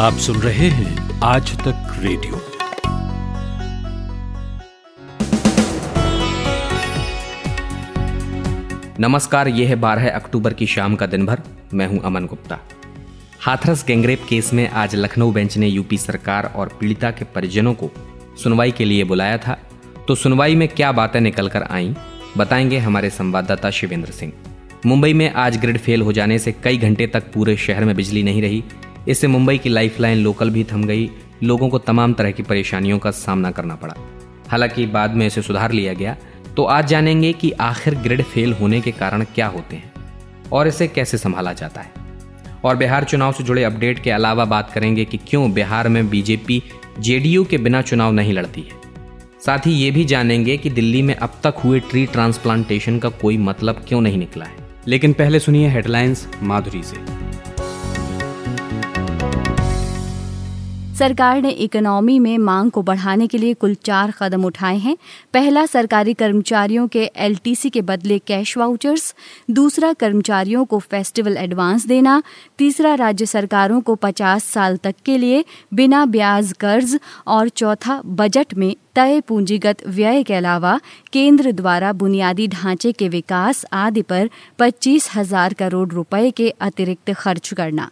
आप सुन रहे हैं आज तक रेडियो। नमस्कार, यह है बारह अक्टूबर की शाम का दिन भर। मैं हूँ अमन गुप्ता। हाथरस गैंगरेप केस में आज लखनऊ बेंच ने यूपी सरकार और पीड़िता के परिजनों को सुनवाई के लिए बुलाया था। तो सुनवाई में क्या बातें निकलकर आईं, बताएँगे हमारे संवाददाता शिवेंद्र सिंह। मुंबई में आज ग्रिड फेल हो जाने से कई घंटे तक पूरे शहर में बिजली नहीं रही। इससे मुंबई की लाइफलाइन लोकल भी थम गई। लोगों को तमाम तरह की परेशानियों का सामना करना पड़ा। हालाँकि बाद में इसे सुधार लिया गया तो आज जानेंगे कि आखिर ग्रिड फेल होने के कारण क्या होते हैं और इसे कैसे संभाला जाता है। और बिहार चुनाव से जुड़े अपडेट के अलावा बात करेंगे कि क्यों बिहार में बीजेपी जेडीयू के बिना चुनाव नहीं लड़ती है। साथ ही ये भी जानेंगे कि दिल्ली में अब तक हुए ट्री ट्रांसप्लांटेशन का कोई मतलब क्यों नहीं निकला है। लेकिन पहले सुनिए हेडलाइंस माधुरी से। सरकार ने इकोनॉमी में मांग को बढ़ाने के लिए कुल चार कदम उठाए हैं। पहला, सरकारी कर्मचारियों के एलटीसी के बदले कैश वाउचर्स। दूसरा, कर्मचारियों को फेस्टिवल एडवांस देना। तीसरा, राज्य सरकारों को 50 साल तक के लिए बिना ब्याज कर्ज। और चौथा, बजट में तय पूंजीगत व्यय के अलावा केंद्र द्वारा बुनियादी ढांचे के विकास आदि पर पच्चीस हज़ार करोड़ रुपए के अतिरिक्त खर्च करना।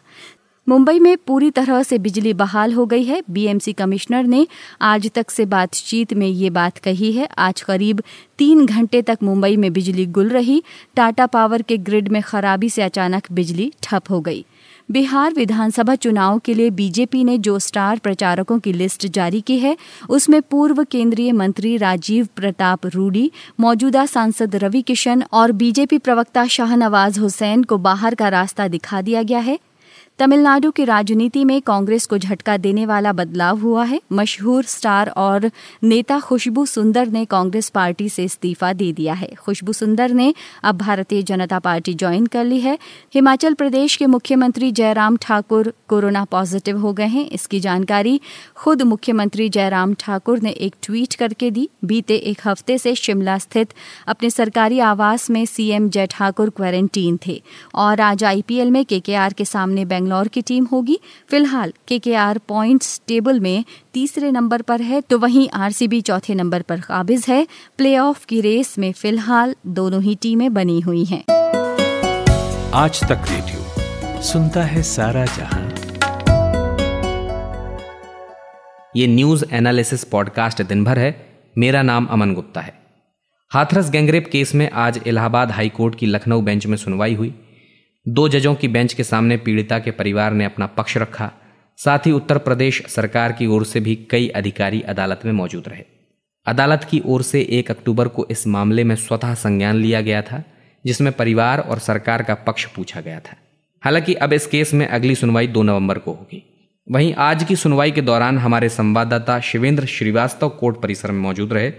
मुंबई में पूरी तरह से बिजली बहाल हो गई है। बीएमसी कमिश्नर ने आज तक से बातचीत में ये बात कही है। आज करीब तीन घंटे तक मुंबई में बिजली गुल रही। टाटा पावर के ग्रिड में खराबी से अचानक बिजली ठप हो गई। बिहार विधानसभा चुनाव के लिए बीजेपी ने जो स्टार प्रचारकों की लिस्ट जारी की है, उसमें पूर्व केंद्रीय मंत्री राजीव प्रताप रूडी, मौजूदा सांसद रवि किशन और बीजेपी प्रवक्ता शाहनवाज हुसैन को बाहर का रास्ता दिखा दिया गया है। तमिलनाडु की राजनीति में कांग्रेस को झटका देने वाला बदलाव हुआ है। मशहूर स्टार और नेता खुशबू सुंदर ने कांग्रेस पार्टी से इस्तीफा दे दिया है। खुशबू सुंदर ने अब भारतीय जनता पार्टी ज्वाइन कर ली है। हिमाचल प्रदेश के मुख्यमंत्री जयराम ठाकुर कोरोना पॉजिटिव हो गए हैं। इसकी जानकारी खुद मुख्यमंत्री जयराम ठाकुर ने एक ट्वीट करके दी। बीते एक हफ़्ते से शिमला स्थित अपने सरकारी आवास में सीएम जय ठाकुर क्वारंटीन थे और आज आईपीएल में केकेआर के सामने बेंगलुरु बैंगलोर की टीम होगी। फ़िलहाल केकेआर पॉइंट्स टेबल में तीसरे नंबर पर है तो वहीं आरसीबी चौथे नंबर पर काबिज है। प्लेऑफ की रेस में फ़िलहाल दोनों ही टीमें बनी हुई हैं। आज तक रेडियो, सुनता है सारा जहाँ। ये न्यूज़ एनालिसिस पॉडकास्ट दिन भर है। मेरा नाम अमन गुप्ता है। हाथरस गैंगरेप केस में आज इलाहाबाद हाईकोर्ट की लखनऊ बेंच में सुनवाई हुई। दो जजों की बेंच के सामने पीड़िता के परिवार ने अपना पक्ष रखा। साथ ही उत्तर प्रदेश सरकार की ओर से भी कई अधिकारी अदालत में मौजूद रहे। अदालत की ओर से एक अक्टूबर को इस मामले में स्वतः संज्ञान लिया गया था, जिसमें परिवार और सरकार का पक्ष पूछा गया था। हालाँकि अब इस केस में अगली सुनवाई दो नवंबर को होगी। वहीं आज की सुनवाई के दौरान हमारे संवाददाता शिवेंद्र श्रीवास्तव कोर्ट परिसर में मौजूद रहे।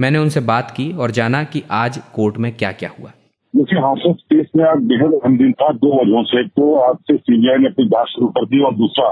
मैंने उनसे बात की और जाना कि आज कोर्ट में क्या क्या हुआ। देखिए हाथरस केस में आज बेहद दिन था दो वजहों से। तो आज से सीबीआई ने अपनी जाँच शुरू कर दी और दूसरा,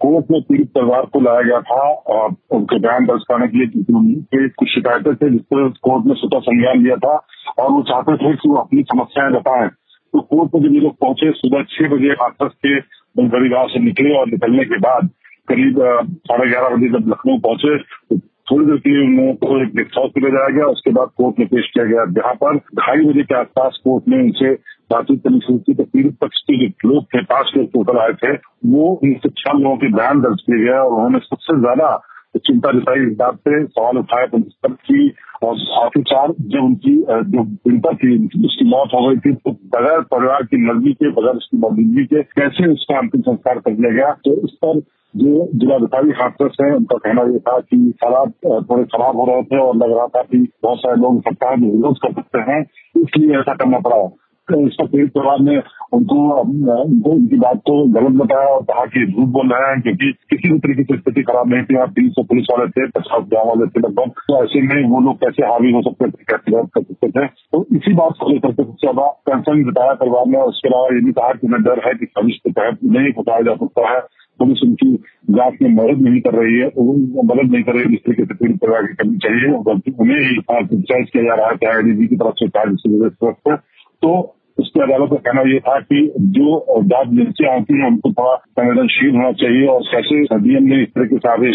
कोर्ट में पीड़ित परिवार को लाया गया था और उनके बयान दर्ज कराने के लिए कुछ शिकायतें थे जिस पर कोर्ट ने स्वतः संज्ञान लिया था और वो चाहते थे कि वो अपनी समस्याएँ बताएँ। तो कोर्ट में जब ये लोग पहुँचे, सुबह छह बजे हाथरस के बंगरी गाँव से निकले और निकलने के बाद करीब साढ़े ग्यारह बजे जब लखनऊ पहुँचे तो थोड़ी देर के लिए उन लोगों को एक गेस्ट हाउस में ले जाया गया, उसके बाद कोर्ट में पेश किया गया। जहाँ पर ढाई बजे के आसपास कोर्ट ने उनसे बातचीत करनी शुरू की। तो पीड़ित पक्ष के जो लोग थे, पाँच लोग टोटल आए थे, वो उनसे छह लोगों के बयान दर्ज किए गए और उन्होंने सबसे ज़्यादा चिंता जताई इस बात पे सवाल उठाया पुलिस पर की और आखिरकार जब उनकी जो पीड़िता थी उसकी मौत हो गई थी तो बगैर परिवार की मर्ज़ी के, बगैर उसकी मौजूदगी के कैसे उसका अंतिम संस्कार कर लिया गया? तो इस पर जो जिलाधिकारी हाथरस है, उनका कहना यह था कि हालात थोड़े खराब हो रहे थे और लग रहा था कि बहुत सारे लोग सरकार में विरोध कर सकते हैं, इसलिए ऐसा करना पड़ा। पीड़ित परिवार ने उनको उनको, उनकी बात को गलत बताया और कहा कि झूठ बोल रहे हैं क्योंकि किसी भी तरीके से स्थिति खराब नहीं थी। यहाँ तीन सौ पुलिस वाले थे, पचास गाँव वाले थे लगभग। तो ऐसे में वो लोग कैसे हावी हो सकते थे, कैसे गलत कर सकते थे? तो इसी बात को लेकर सबसे ज़्यादा कंसर्न जताया परिवार ने उसके अलावा ये भी कहा कि उन्हें डर है कि साजिश के तहत नहीं फंसाया जा सकता है। पुलिस उनकी जाँच में मदद नहीं कर रही है। मदद नहीं कर रही है, जिस तरीके से पीड़ित परिवार की करनी चाहिए उन्हें ही क्रिटिसाइज किया जा रहा है। आईडीजी की तरफ़ से वजह से तो उसके अदालत का कहना यह था कि जो जाँच एजेंसियाँ आती हैं, उनको थोड़ा संवेदनशील होना चाहिए और कैसे डीएम ने इस तरह के सारे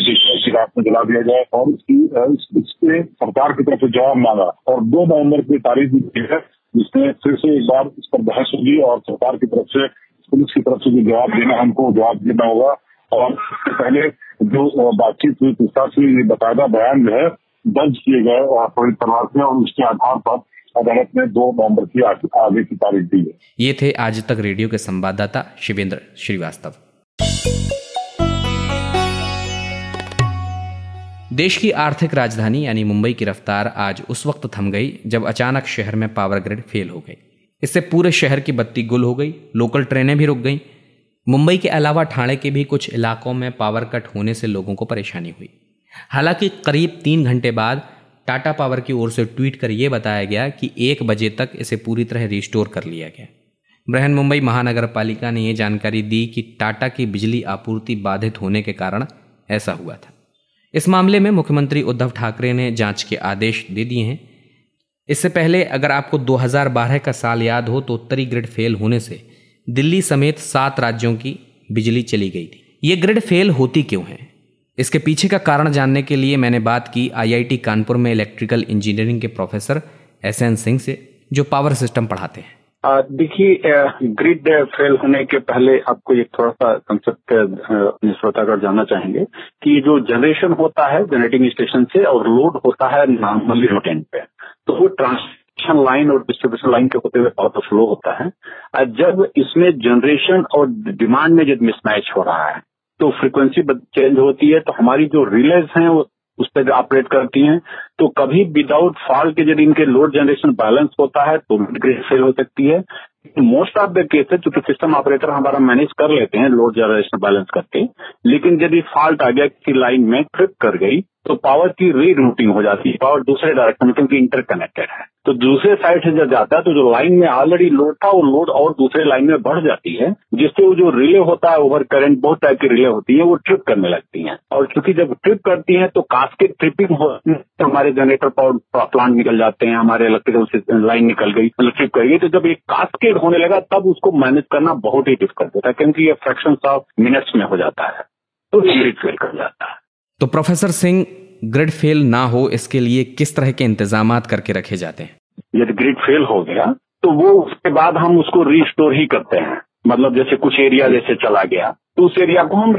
रात में जला दिया जाए। और इसकी सरकार की तरफ़ से जवाब मांगा। और दो नवंबर की तारीख दी है जिसमें फिर से एक बार इस पर बहस होगी और सरकार की तरफ़ से, पुलिस की तरफ़ से जो जवाब देना, हमको जवाब देना होगा। और इससे पहले जो बातचीत हुई, पूछताछ हुई बाकायदा बयान जो है, दर्ज किए गए पीड़ित परिवार से और उसके आधार पर अदालत ने दो नवंबर की आगे की तारीख दी है। ये थे आज तक रेडियो के संवाददाता शिवेंद्र श्रीवास्तव। देश की आर्थिक राजधानी यानी मुंबई की रफ्तार आज उस वक्त थम गई जब अचानक शहर में पावर ग्रिड फेल हो गई। इससे पूरे शहर की बत्ती गुल हो गई, लोकल ट्रेनें भी रुक गईं। मुंबई के अलावा ठाणे के भी कुछ इलाकों में पावर कट होने से लोगों को परेशानी हुई। हालाँकि करीब तीन घंटे बाद टाटा पावर की ओर से ट्वीट कर यह बताया गया कि एक बजे तक इसे पूरी तरह रिस्टोर कर लिया गया। बृहन मुंबई महानगर पालिका ने यह जानकारी दी कि टाटा की बिजली आपूर्ति बाधित होने के कारण ऐसा हुआ था। इस मामले में मुख्यमंत्री उद्धव ठाकरे ने जाँच के आदेश दे दिए हैं। इससे पहले अगर आपको 2012 का साल याद हो तो उत्तरी ग्रिड फेल होने से दिल्ली समेत सात राज्यों की बिजली चली गई थी। ये ग्रिड फेल होती क्यों है? इसके पीछे का कारण जानने के लिए मैंने बात की आईआईटी कानपुर में इलेक्ट्रिकल इंजीनियरिंग के प्रोफेसर एस एन सिंह से, जो पावर सिस्टम पढ़ाते हैं। देखिए ग्रिड फेल होने के पहले आपको एक थोड़ा सा कंसेप्ट अपने जानना चाहेंगे कि जो जनरेशन होता है जनरेटिंग स्टेशन से और लोड होता है नॉर्मली रोटेन पे तो वो ट्रांसमिशन लाइन और डिस्ट्रीब्यूशन लाइन के होते हुए पावर फ्लो होता है। जब इसमें जनरेशन और डिमांड में जब मिसमैच हो रहा है तो फ्रीक्वेंसी चेंज होती है तो हमारी जो रिलेज हैं, वो उस पर ऑपरेट करती हैं। तो कभी विदाउट फॉल्ट के यदि इनके लोड जनरेशन बैलेंस होता है तो ग्रिड फेल हो सकती है। मोस्ट ऑफ़ द केसेस चूँकि सिस्टम ऑपरेटर हमारा मैनेज कर लेते हैं लोड जनरेशन बैलेंस करके, लेकिन यदि फॉल्ट आ गया किसी लाइन में ट्रिप कर गई तो पावर की री रूटिंग हो जाती है पावर दूसरे डायरेक्शन में, क्योंकि इंटरकनेक्टेड है। तो दूसरे साइड से जब जाता है तो जो लाइन में ऑलरेडी लोड था, वो लोड और दूसरे लाइन में बढ़ जाती है, जिससे वो जो रिले होता है ओवर करंट बहुत टाइप की रिले होती है, वो ट्रिप करने लगती है। और चूँकि जब ट्रिप करती है तो कास्केट ट्रिपिंग है तो हमारे जनरेटर पावर प्लांट निकल जाते हैं, हमारे इलेक्ट्रिकल लाइन निकल गई मतलब ट्रिप कर गई तो जब एक कास्केट होने लगा, तब उसको मैनेज करना बहुत ही डिफ़िकल्ट होता है, क्योंकि ये फ्रैक्शन ऑफ़ मिनट्स में हो जाता है तो ये फेल कर जाता है। तो प्रोफेसर सिंह ग्रिड फेल ना हो, इसके लिए किस तरह के इंतज़ाम करके रखे जाते हैं? यदि ग्रिड फेल हो गया तो वो उसके बाद हम उसको रिस्टोर ही करते हैं। मतलब जैसे कुछ एरिया जैसे चला गया तो उस एरिया को हम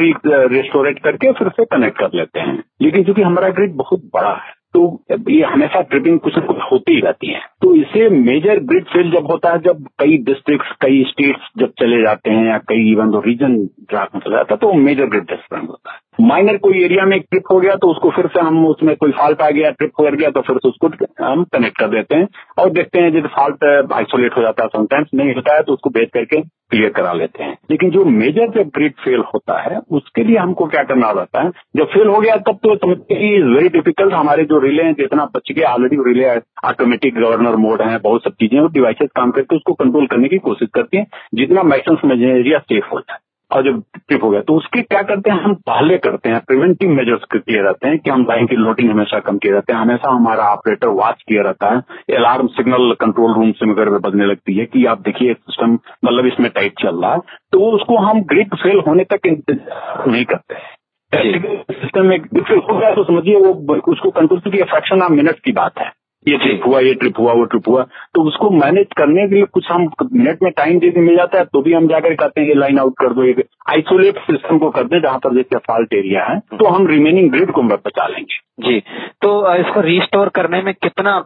रिस्टोरेट करके फिर से कनेक्ट कर लेते हैं। लेकिन चूँकि हमारा ग्रिड बहुत बड़ा है तो ये हमेशा ट्रिपिंग कुछ न कुछ होती ही रहती है। तो इसे मेजर ग्रिड फेल जब होता है, जब कई डिस्ट्रिक्ट कई स्टेट्स जब चले जाते हैं या कई इवन तो रीजन ड्राक में चला जाता है तो मेजर ग्रिड फेल होता है। माइनर कोई एरिया में ट्रिप हो गया तो उसको फिर से हम उसमें कोई फॉल्ट आ गया ट्रिप हो गया तो फिर से उसको हम कनेक्ट कर देते हैं और देखते हैं जब फॉल्ट आइसोलेट हो जाता है समटाइम्स नहीं होता है तो उसको भेज करके क्लियर करा लेते हैं। लेकिन जो मेजर जब ग्रिड फेल होता है, उसके लिए हमको क्या करना रहता है, जब फेल हो गया तब तो वेरी डिफ़िकल्ट हमारे जो रिले हैं, जितना बच गया already relay automatic governor mode है बहुत सब चीज़ें डिवाइसेस काम करके उसको कंट्रोल करने की कोशिश करती हैं जितना मैक्सिमम एरिया सेफ़ हो जाए। और जब ट्रिप हो गया तो उसके क्या करते हैं हम पहले करते हैं प्रिवेंटिव मेजर्स किए रहते हैं कि हम लाइन की लोडिंग हमेशा कम किए रहते हैं। हमेशा हमारा ऑपरेटर वॉच किया रहता है। अलार्म सिग्नल कंट्रोल रूम से मगर बजने लगती है कि आप देखिए सिस्टम मतलब इसमें टाइट चल रहा है। तो उसको हम ग्रिड फेल होने तक इंतज़ार नहीं करते हैं। सिस्टम में हो गया तो समझिए वो उसको कंट्रोल की फ्रैक्शन ऑफ़ मिनट की बात है। ये ट्रिप हुआ ये ट्रिप हुआ वो ट्रिप हुआ। तो उसको मैनेज करने के लिए कुछ हम मिनट में टाइम दे मिल जाता है तो भी हम जाकर कहते हैं ये लाइन आउट कर दो एक आइसोलेट सिस्टम को कर दे जहाँ पर जैसे फॉल्ट एरिया है। तो हम रिमेनिंग ग्रिड को बचा लेंगे। जी। तो इसको रिस्टोर करने में कितना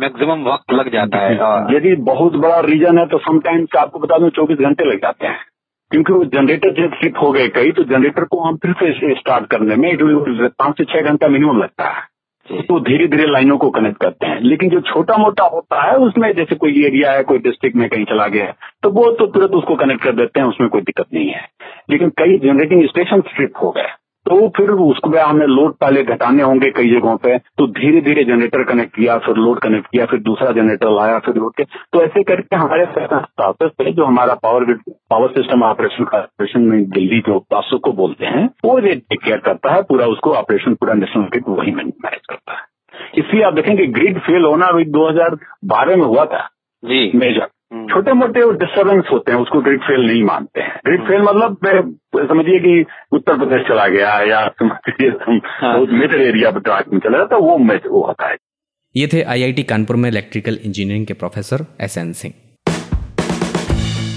मैक्सिमम वक्त लग जाता है? यदि बहुत बड़ा रीजन है तो समटाइम्स आपको बता दूँ चौबीस घंटे लग जाते हैं। क्योंकि वो जनरेटर जब ट्रिप हो गए कई तो जनरेटर को हम फिर से स्टार्ट करने में पाँच से छह घंटा मिनिमम लगता है। तो धीरे धीरे लाइनों को कनेक्ट करते हैं। लेकिन जो छोटा मोटा होता है, उसमें जैसे कोई एरिया है, कोई डिस्ट्रिक्ट में कहीं चला गया तो वो तो तुरंत उसको कनेक्ट कर देते हैं, उसमें कोई दिक्कत नहीं है। लेकिन कई जनरेटिंग स्टेशन स्ट्रिप हो गए। तो फिर उसको हमें लोड पहले घटाने होंगे कई जगहों पे तो धीरे धीरे जनरेटर कनेक्ट किया फिर लोड कनेक्ट किया फिर दूसरा जनरेटर लाया फिर लोड किया। तो ऐसे करके हमारे प्रोसेस पे जो हमारा power power system operation operation में दिल्ली जो पासो को बोलते हैं वो टेक केयर करता है पूरा उसको ऑपरेशन पूरा नेशनल ग्रिड वही मैनेज करता है। इसलिए आप देखेंगे ग्रिड फेल होना अभी 2012 में हुआ था। जी। मेजर। छोटे मोटे डिस्टर्बेंस होते हैं उसको ग्रिड फेल नहीं मानते हैं। ग्रिड फेल मतलब समझिए कि उत्तर प्रदेश चला गया या समझिए। मिडल एरिया पर में चला जाता वो मैच वो होता है। ये थे आईआईटी कानपुर में इलेक्ट्रिकल इंजीनियरिंग के professor S N Singh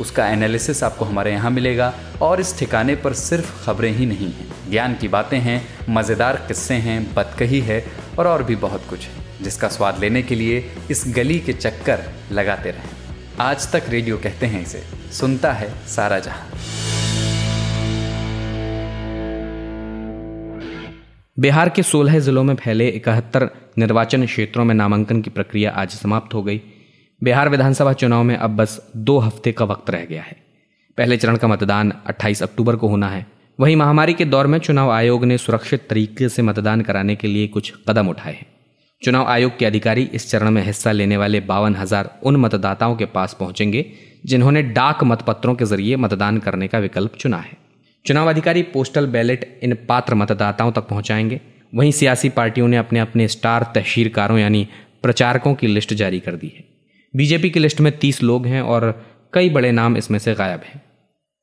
उसका एनालिसिस आपको हमारे यहाँ मिलेगा। और इस ठिकाने पर सिर्फ़ खबरें ही नहीं हैं। ज्ञान की बातें हैं, मज़ेदार किस्से हैं बतकही है और और भी बहुत कुछ है, जिसका स्वाद लेने के लिए इस गली के चक्कर लगाते रहें। आज तक रेडियो कहते हैं इसे, सुनता है सारा जहाँ। बिहार के 16 जिलों में फैले इकहत्तर निर्वाचन क्षेत्रों में नामांकन की प्रक्रिया आज समाप्त हो गई। बिहार विधानसभा चुनाव में अब बस दो हफ़्ते का वक्त रह गया है। पहले चरण का मतदान 28 अक्टूबर को होना है। वहीं महामारी के दौर में चुनाव आयोग ने सुरक्षित तरीके से मतदान कराने के लिए कुछ कदम उठाए हैं। चुनाव आयोग के अधिकारी इस चरण में हिस्सा लेने वाले बावन हज़ार उन मतदाताओं के पास पहुँचेंगे, जिन्होंने डाक मतपत्रों के ज़रिए मतदान करने का विकल्प चुना है। चुनाव अधिकारी पोस्टल बैलेट इन पात्र मतदाताओं तक पहुंचाएँगे। वहीं सियासी पार्टियों ने अपने अपने स्टार तहशीरकारों यानी प्रचारकों की लिस्ट जारी कर दी है। बीजेपी की लिस्ट में तीस लोग हैं और कई बड़े नाम इसमें से गायब हैं।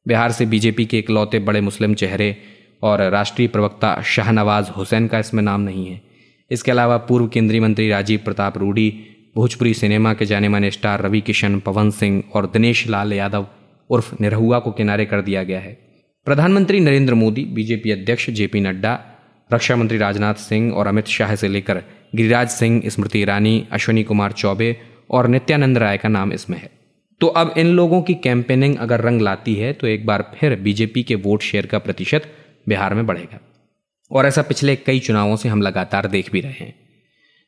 बिहार से बीजेपी के इकलौते बड़े मुस्लिम चेहरे और राष्ट्रीय प्रवक्ता शाहनवाज हुसैन का इसमें नाम नहीं है। इसके अलावा पूर्व केंद्रीय मंत्री राजीव प्रताप रूडी, भोजपुरी सिनेमा के जाने माने स्टार रवि किशन पवन सिंह और दिनेश लाल यादव उर्फ़ निरहुआ को किनारे कर दिया गया है। प्रधानमंत्री नरेंद्र मोदी, बीजेपी अध्यक्ष जेपी नड्डा, रक्षा मंत्री राजनाथ सिंह और अमित शाह से लेकर गिरिराज सिंह, स्मृति ईरानी, अश्विनी कुमार चौबे और नित्यानंद राय का नाम इसमें है। तो अब इन लोगों की कैंपेनिंग अगर रंग लाती है तो एक बार फिर बीजेपी के वोट शेयर का प्रतिशत बिहार में बढ़ेगा। और ऐसा पिछले कई चुनावों से हम लगातार देख भी रहे हैं।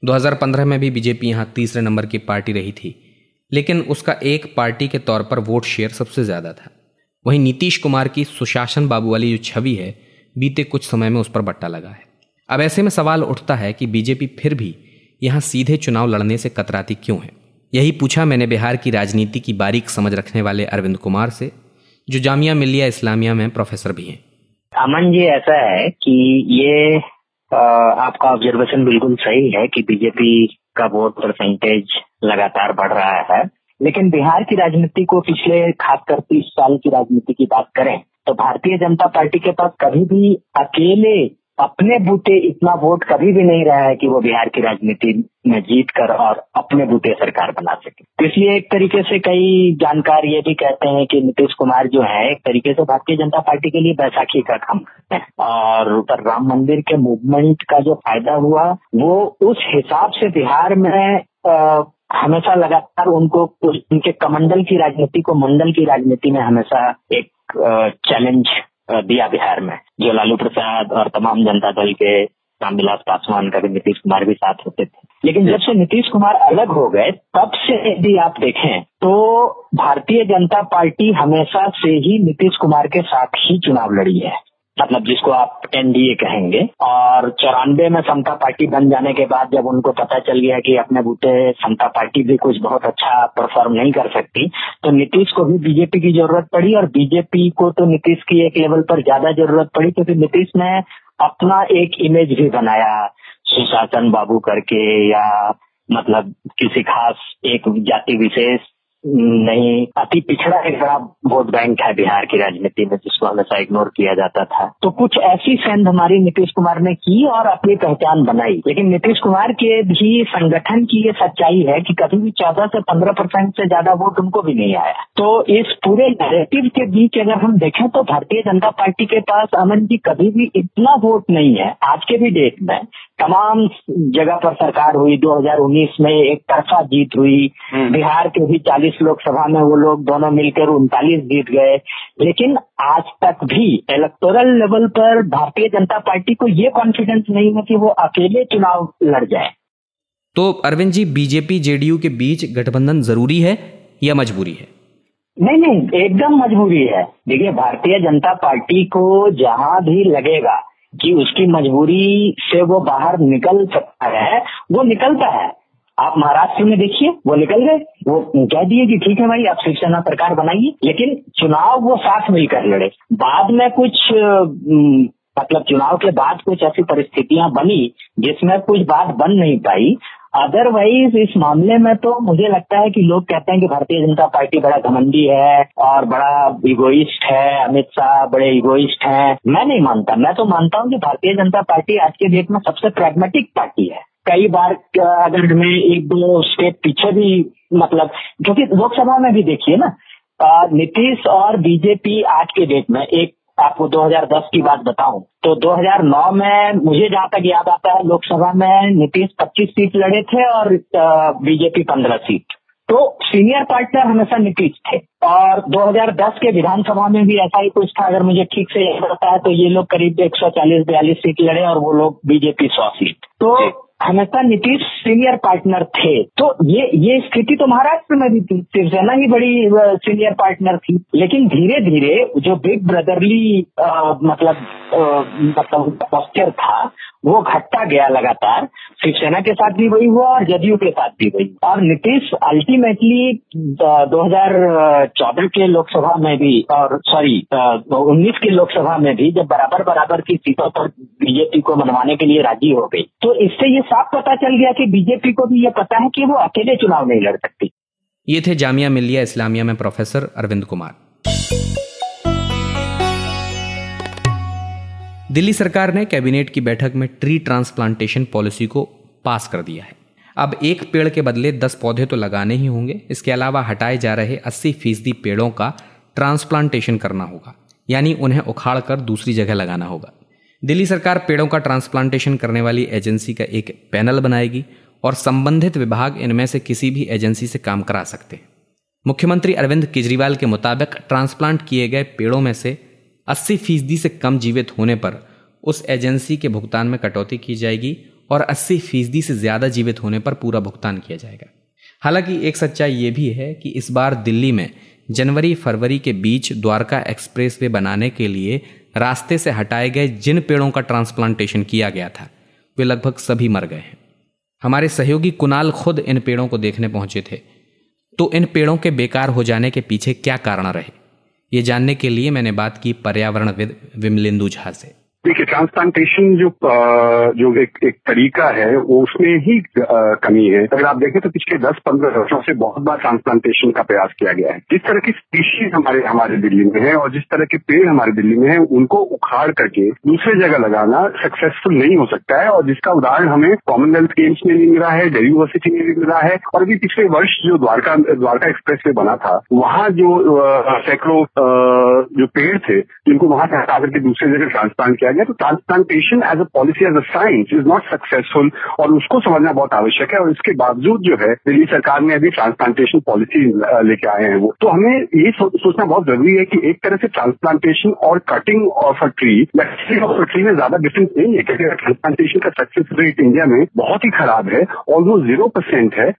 2015 में भी बीजेपी यहाँ तीसरे नंबर की पार्टी रही थी, लेकिन उसका एक पार्टी के तौर पर वोट शेयर सबसे ज़्यादा था। वहीं नीतीश कुमार की सुशासन बाबू वाली जो छवि है, बीते कुछ समय में उस पर बट्टा लगा है। अब ऐसे में सवाल उठता है कि बीजेपी फिर भी यहाँ सीधे चुनाव लड़ने से कतराती क्यों है? यही पूछा मैंने बिहार की राजनीति की बारीक समझ रखने वाले अरविंद कुमार से, जो जामिया मिलिया इस्लामिया में प्रोफेसर भी हैं। अमन जी, ऐसा है कि ये आपका ऑब्जर्वेशन बिल्कुल सही है कि बीजेपी का वोट परसेंटेज लगातार बढ़ रहा है। लेकिन बिहार की राजनीति को पिछले, खासकर तीस साल की राजनीति की बात करें तो भारतीय जनता पार्टी के पास कभी भी अकेले अपने बूते इतना वोट कभी भी नहीं रहा है कि वो बिहार की राजनीति में जीत कर और अपने बूते सरकार बना सके। तो इसलिए एक तरीके से कई जानकार ये भी कहते हैं कि नीतीश कुमार जो है एक तरीके से भारतीय जनता पार्टी के लिए बैसाखी का काम करते हैं। और पर राम मंदिर के मूवमेंट का जो फ़ायदा हुआ वो उस हिसाब से बिहार में आ, हमेशा लगातार उनको उनके कमंडल की राजनीति को मंडल की राजनीति में हमेशा एक चैलेंज दिया बिहार में, जो लालू प्रसाद और तमाम जनता दल के रामविलास पासवान का भी नीतीश कुमार भी साथ होते थे। लेकिन जब से नीतीश कुमार अलग हो गए, तब से यदि आप देखें तो भारतीय जनता पार्टी हमेशा से ही नीतीश कुमार के साथ ही चुनाव लड़ी है। मतलब जिसको आप एनडीए कहेंगे। और चौरानबे में समता पार्टी बन जाने के बाद जब उनको पता चल गया कि अपने बूते समता पार्टी भी कुछ बहुत अच्छा परफॉर्म नहीं कर सकती तो नीतीश को भी बीजेपी की ज़रूरत पड़ी और बीजेपी को तो नीतीश की एक लेवल पर ज़्यादा ज़रूरत पड़ी क्योंकि नीतीश ने अपना एक इमेज भी बनाया, सुशासन बाबू करके या मतलब किसी खास एक जाति विशेष नहीं, अति पिछड़ा एक बड़ा वोट बैंक है बिहार की राजनीति में, जिसको हमेशा इग्नोर किया जाता था। तो कुछ ऐसी सेंध हमारी नीतीश कुमार ने की और अपनी पहचान बनाई। लेकिन नीतीश कुमार के भी संगठन की ये सच्चाई है कि कभी भी चौदह से पंद्रह परसेंट से ज़्यादा वोट उनको भी नहीं आया। तो इस पूरे नैरेटिव के बीच अगर हम देखें तो भारतीय जनता पार्टी के पास अमन जी कभी भी इतना वोट नहीं है। आज के भी डेट में तमाम जगह पर सरकार हुई 2019 में एक तरफा जीत हुई। हम्म। बिहार के भी 40 लोकसभा में वो लोग दोनों मिलकर उनतालीस जीत गए। लेकिन आज तक भी इलेक्टोरल लेवल पर भारतीय जनता पार्टी को ये कॉन्फिडेंस नहीं है कि वो अकेले चुनाव लड़ जाए। तो अरविंद जी बीजेपी जेडीयू के बीच गठबंधन ज़रूरी है या मजबूरी है? नहीं नहीं एकदम मजबूरी है। देखिए भारतीय जनता पार्टी को जहाँ भी लगेगा कि उसकी मजबूरी से वो बाहर निकल सकता है, वो निकलता है। आप महाराष्ट्र में देखिए, वो निकल गए। वो कह दिए कि ठीक है भाई, आप शिवसेना सरकार बनाइए, लेकिन चुनाव वो साथ मिलकर लड़े। बाद में कुछ मतलब चुनाव के बाद कुछ ऐसी परिस्थितियाँ बनी जिसमें कुछ बात बन नहीं पाई। अदरवाइज़ इस मामले में तो मुझे लगता है कि लोग कहते हैं कि भारतीय जनता पार्टी बड़ा घमंडी है और बड़ा इगोइस्ट है। अमित शाह बड़े इगोइस्ट हैं। मैं नहीं मानता। मैं तो मानता हूँ कि भारतीय जनता पार्टी आज के डेट में सबसे प्रैग्मेटिक पार्टी है। कई बार अगर हमें एक दो स्टेप पीछे भी मतलब क्योंकि लोकसभा में भी देखिए ना नीतीश और बीजेपी आज के डेट में एक आपको 2010 की बात बताऊँ। तो 2009 में मुझे जहाँ तक याद आता है, लोकसभा में नीतीश 25 सीट लड़े थे और बीजेपी 15 सीट। तो सीनियर पार्टनर हमेशा नीतीश थे। और 2010 के विधानसभा में भी ऐसा ही कुछ था, अगर मुझे ठीक से याद आता है तो ये लोग करीब 140 बयालीस सीट लड़े और वो लोग बीजेपी सौ सीट। तो हमेशा नीतीश सीनियर पार्टनर थे। तो ये ये स्थिति तो महाराष्ट्र में भी थी। शिवसेना ही बड़ी सीनियर पार्टनर थी। लेकिन धीरे धीरे जो बिग ब्रदरली मतलब मतलब पॉस्चर था वो घटता गया लगातार, शिवसेना के साथ भी वही हुआ और जदयू के साथ भी वही और नीतीश अल्टीमेटली 2014 के लोकसभा में भी, और सॉरी 19 के लोकसभा में भी जब बराबर बराबर की सीटों पर बीजेपी को मनवाने के लिए राज़ी हो गई तो इससे ये साफ़ पता चल गया कि बीजेपी को भी ये पता है कि वो अकेले चुनाव नहीं लड़ सकती। ये थे जामिया मिल्लिया इस्लामिया में प्रोफेसर अरविंद कुमार। दिल्ली सरकार ने कैबिनेट की बैठक में ट्री ट्रांसप्लांटेशन पॉलिसी को पास कर दिया है। अब एक पेड़ के बदले दस पौधे तो लगाने ही होंगे। इसके अलावा हटाए जा रहे अस्सी फ़ीसदी पेड़ों का ट्रांसप्लांटेशन करना होगा। यानी उन्हें उखाड़ कर दूसरी जगह लगाना होगा। दिल्ली सरकार पेड़ों का ट्रांसप्लांटेशन करने वाली एजेंसी का एक पैनल बनाएगी और संबंधित विभाग इनमें से किसी भी एजेंसी से काम करा सकते हैं। मुख्यमंत्री अरविंद केजरीवाल के मुताबिक ट्रांसप्लांट किए गए पेड़ों में से 80 फ़ीसदी से कम जीवित होने पर उस एजेंसी के भुगतान में कटौती की जाएगी और 80 फ़ीसदी से ज़्यादा जीवित होने पर पूरा भुगतान किया जाएगा। हालाँकि एक सच्चाई ये भी है कि इस बार दिल्ली में जनवरी फरवरी के बीच द्वारका एक्सप्रेस वे बनाने के लिए रास्ते से हटाए गए जिन पेड़ों का ट्रांसप्लांटेशन किया गया था, वे लगभग सभी मर गए हैं। हमारे सहयोगी कुणाल खुद इन पेड़ों को देखने पहुँचे थे। तो इन पेड़ों के बेकार हो जाने के पीछे क्या कारण रहे? ये जानने के लिए मैंने बात की पर्यावरणविद विमलेंदु झा से। देखिए ट्रांसप्लांटेशन जो जो एक एक तरीका है, वो उसमें ही कमी है। अगर आप देखें तो पिछले 10-15 वर्षों से बहुत बार ट्रांसप्लांटेशन का प्रयास किया गया है। जिस तरह की स्पीशीज हमारे हमारे दिल्ली में है और जिस तरह के पेड़ हमारे दिल्ली में है, उनको उखाड़ करके दूसरे जगह लगाना सक्सेसफुल नहीं हो सकता है और जिसका उदाहरण हमें कॉमनवेल्थ गेम्स में भी मिला है दिल्ली यूनिवर्सिटी में भी मिला है और अभी पिछले वर्ष जो द्वारका द्वारका एक्सप्रेस वे बना था, वहाँ जो सैकड़ों जो पेड़ थे जिनको वहाँ से हटा करके दूसरे जगह ट्रांसप्लांट किया गया तो transplantation as a policy as a science is not successful और उसको समझना बहुत आवश्यक है और इसके बावजूद जो है दिल्ली सरकार ने अभी ट्रांसप्लांटेशन पॉलिसी लेके आए हैं वो। तो हमें ये सोचना बहुत ज़रूरी है कि एक तरह से ट्रांसप्लांटेशन और cutting of a tree of a tree में ज़्यादा डिफरेंस नहीं है क्योंकि ट्रांसप्लांटेशन का सक्सेस रेट इंडिया में बहुत ही खराब है ऑलमोस्ट ज़ीरो परसेंट है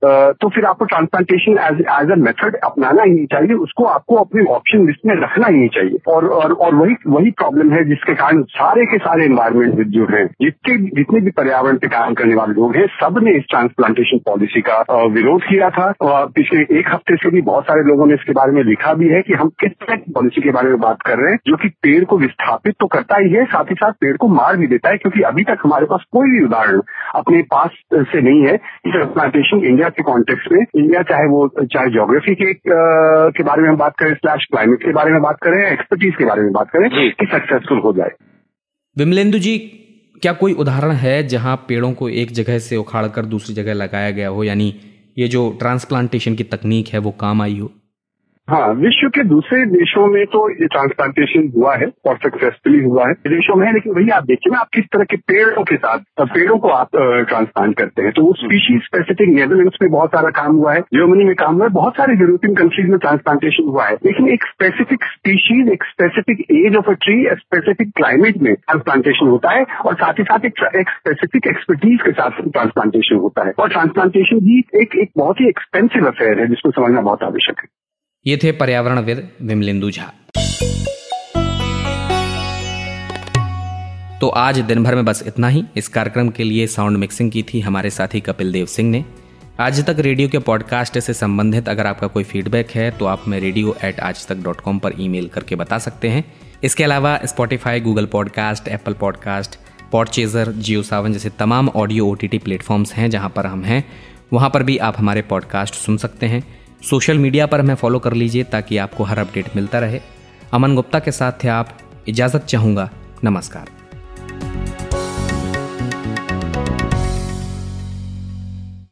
तो फिर आपको transplantation as as a method अपनाना ही नहीं चाहिए उसको आपको अपने ऑप्शन लिस्ट में रखना ही नहीं चाहिए। और और, और वही वही प्रॉब्लम है जिसके कारण सारे के सारे एनवायरमेंट जो है जितने जितने भी पर्यावरण पे काम करने वाले लोग हैं सबने इस ट्रांसप्लांटेशन पॉलिसी का विरोध किया था। और पिछले एक हफ़्ते से भी बहुत सारे लोगों ने इसके बारे में लिखा भी है कि हम किस तरह की पॉलिसी के बारे में बात कर रहे हैं जो कि पेड़ को विस्थापित तो करता ही है साथ ही साथ पेड़ को मार भी देता है क्योंकि अभी तक हमारे पास कोई भी उदाहरण अपने पास से नहीं है। कि ट्रांसप्लांटेशन इंडिया के कॉन्टेक्स्ट में इंडिया चाहे वो चाहे ज्योग्राफी के के बारे में हम बात करें स्लैश क्लाइमेट के बारे में बात करें एक्सपर्टीज के बारे में बात करें कि सक्सेसफुल हो जाए। विमलेंदु जी, क्या कोई उदाहरण है जहाँ पेड़ों को एक जगह से उखाड़कर दूसरी जगह लगाया गया हो? यानी ये जो ट्रांसप्लांटेशन की तकनीक है, वो काम आई हो? हाँ विश्व के दूसरे देशों में तो ये ट्रांसप्लांटेशन हुआ है और सक्सेसफुली हुआ है। विदेशों में लेकिन वही आप देखिए ना आप किस तरह के पेड़ों के साथ पेड़ों को आप ट्रांसप्लांट करते हैं। तो वो स्पीशीज स्पेसिफिक नेदरलैंड्स में बहुत सारा काम हुआ है जर्मनी में काम हुआ है बहुत सारे यूरोपियन कंट्रीज़ में ट्रांसप्लांटेशन हुआ है। लेकिन एक स्पेसिफिक स्पीशीज एक specific age of a tree specific climate में ट्रांसप्लांटेशन होता है और साथ ही साथ एक, स्पेसिफिक एक्सपर्टीज के साथ ट्रांसप्लांटेशन होता है। और ट्रांसप्लांटेशन भी एक एक बहुत ही एक्सपेंसिव अफेयर है जिसको समझना बहुत आवश्यक है। ये थे पर्यावरणविद विमलिंदु झा। तो आज दिन भर में बस इतना ही। इस कार्यक्रम के लिए साउंड मिक्सिंग की थी हमारे साथी कपिल देव सिंह ने। आज तक रेडियो के पॉडकास्ट से संबंधित अगर आपका कोई फीडबैक है तो आप हमें रेडियो एट आज तक डॉट कॉम पर ईमेल करके बता सकते हैं। इसके अलावा Spotify Google podcast Apple podcast Podchaser Jio Saavn जैसे तमाम ऑडियो ओ टी प्लेटफॉर्म्स हैं जहाँ पर हम हैं। वहाँ पर भी आप हमारे पॉडकास्ट सुन सकते हैं। सोशल मीडिया पर हमें फॉलो कर लीजिए ताकि आपको हर अपडेट मिलता रहे। अमन गुप्ता के साथ थे आप। इजाज़त चाहूँगा। नमस्कार।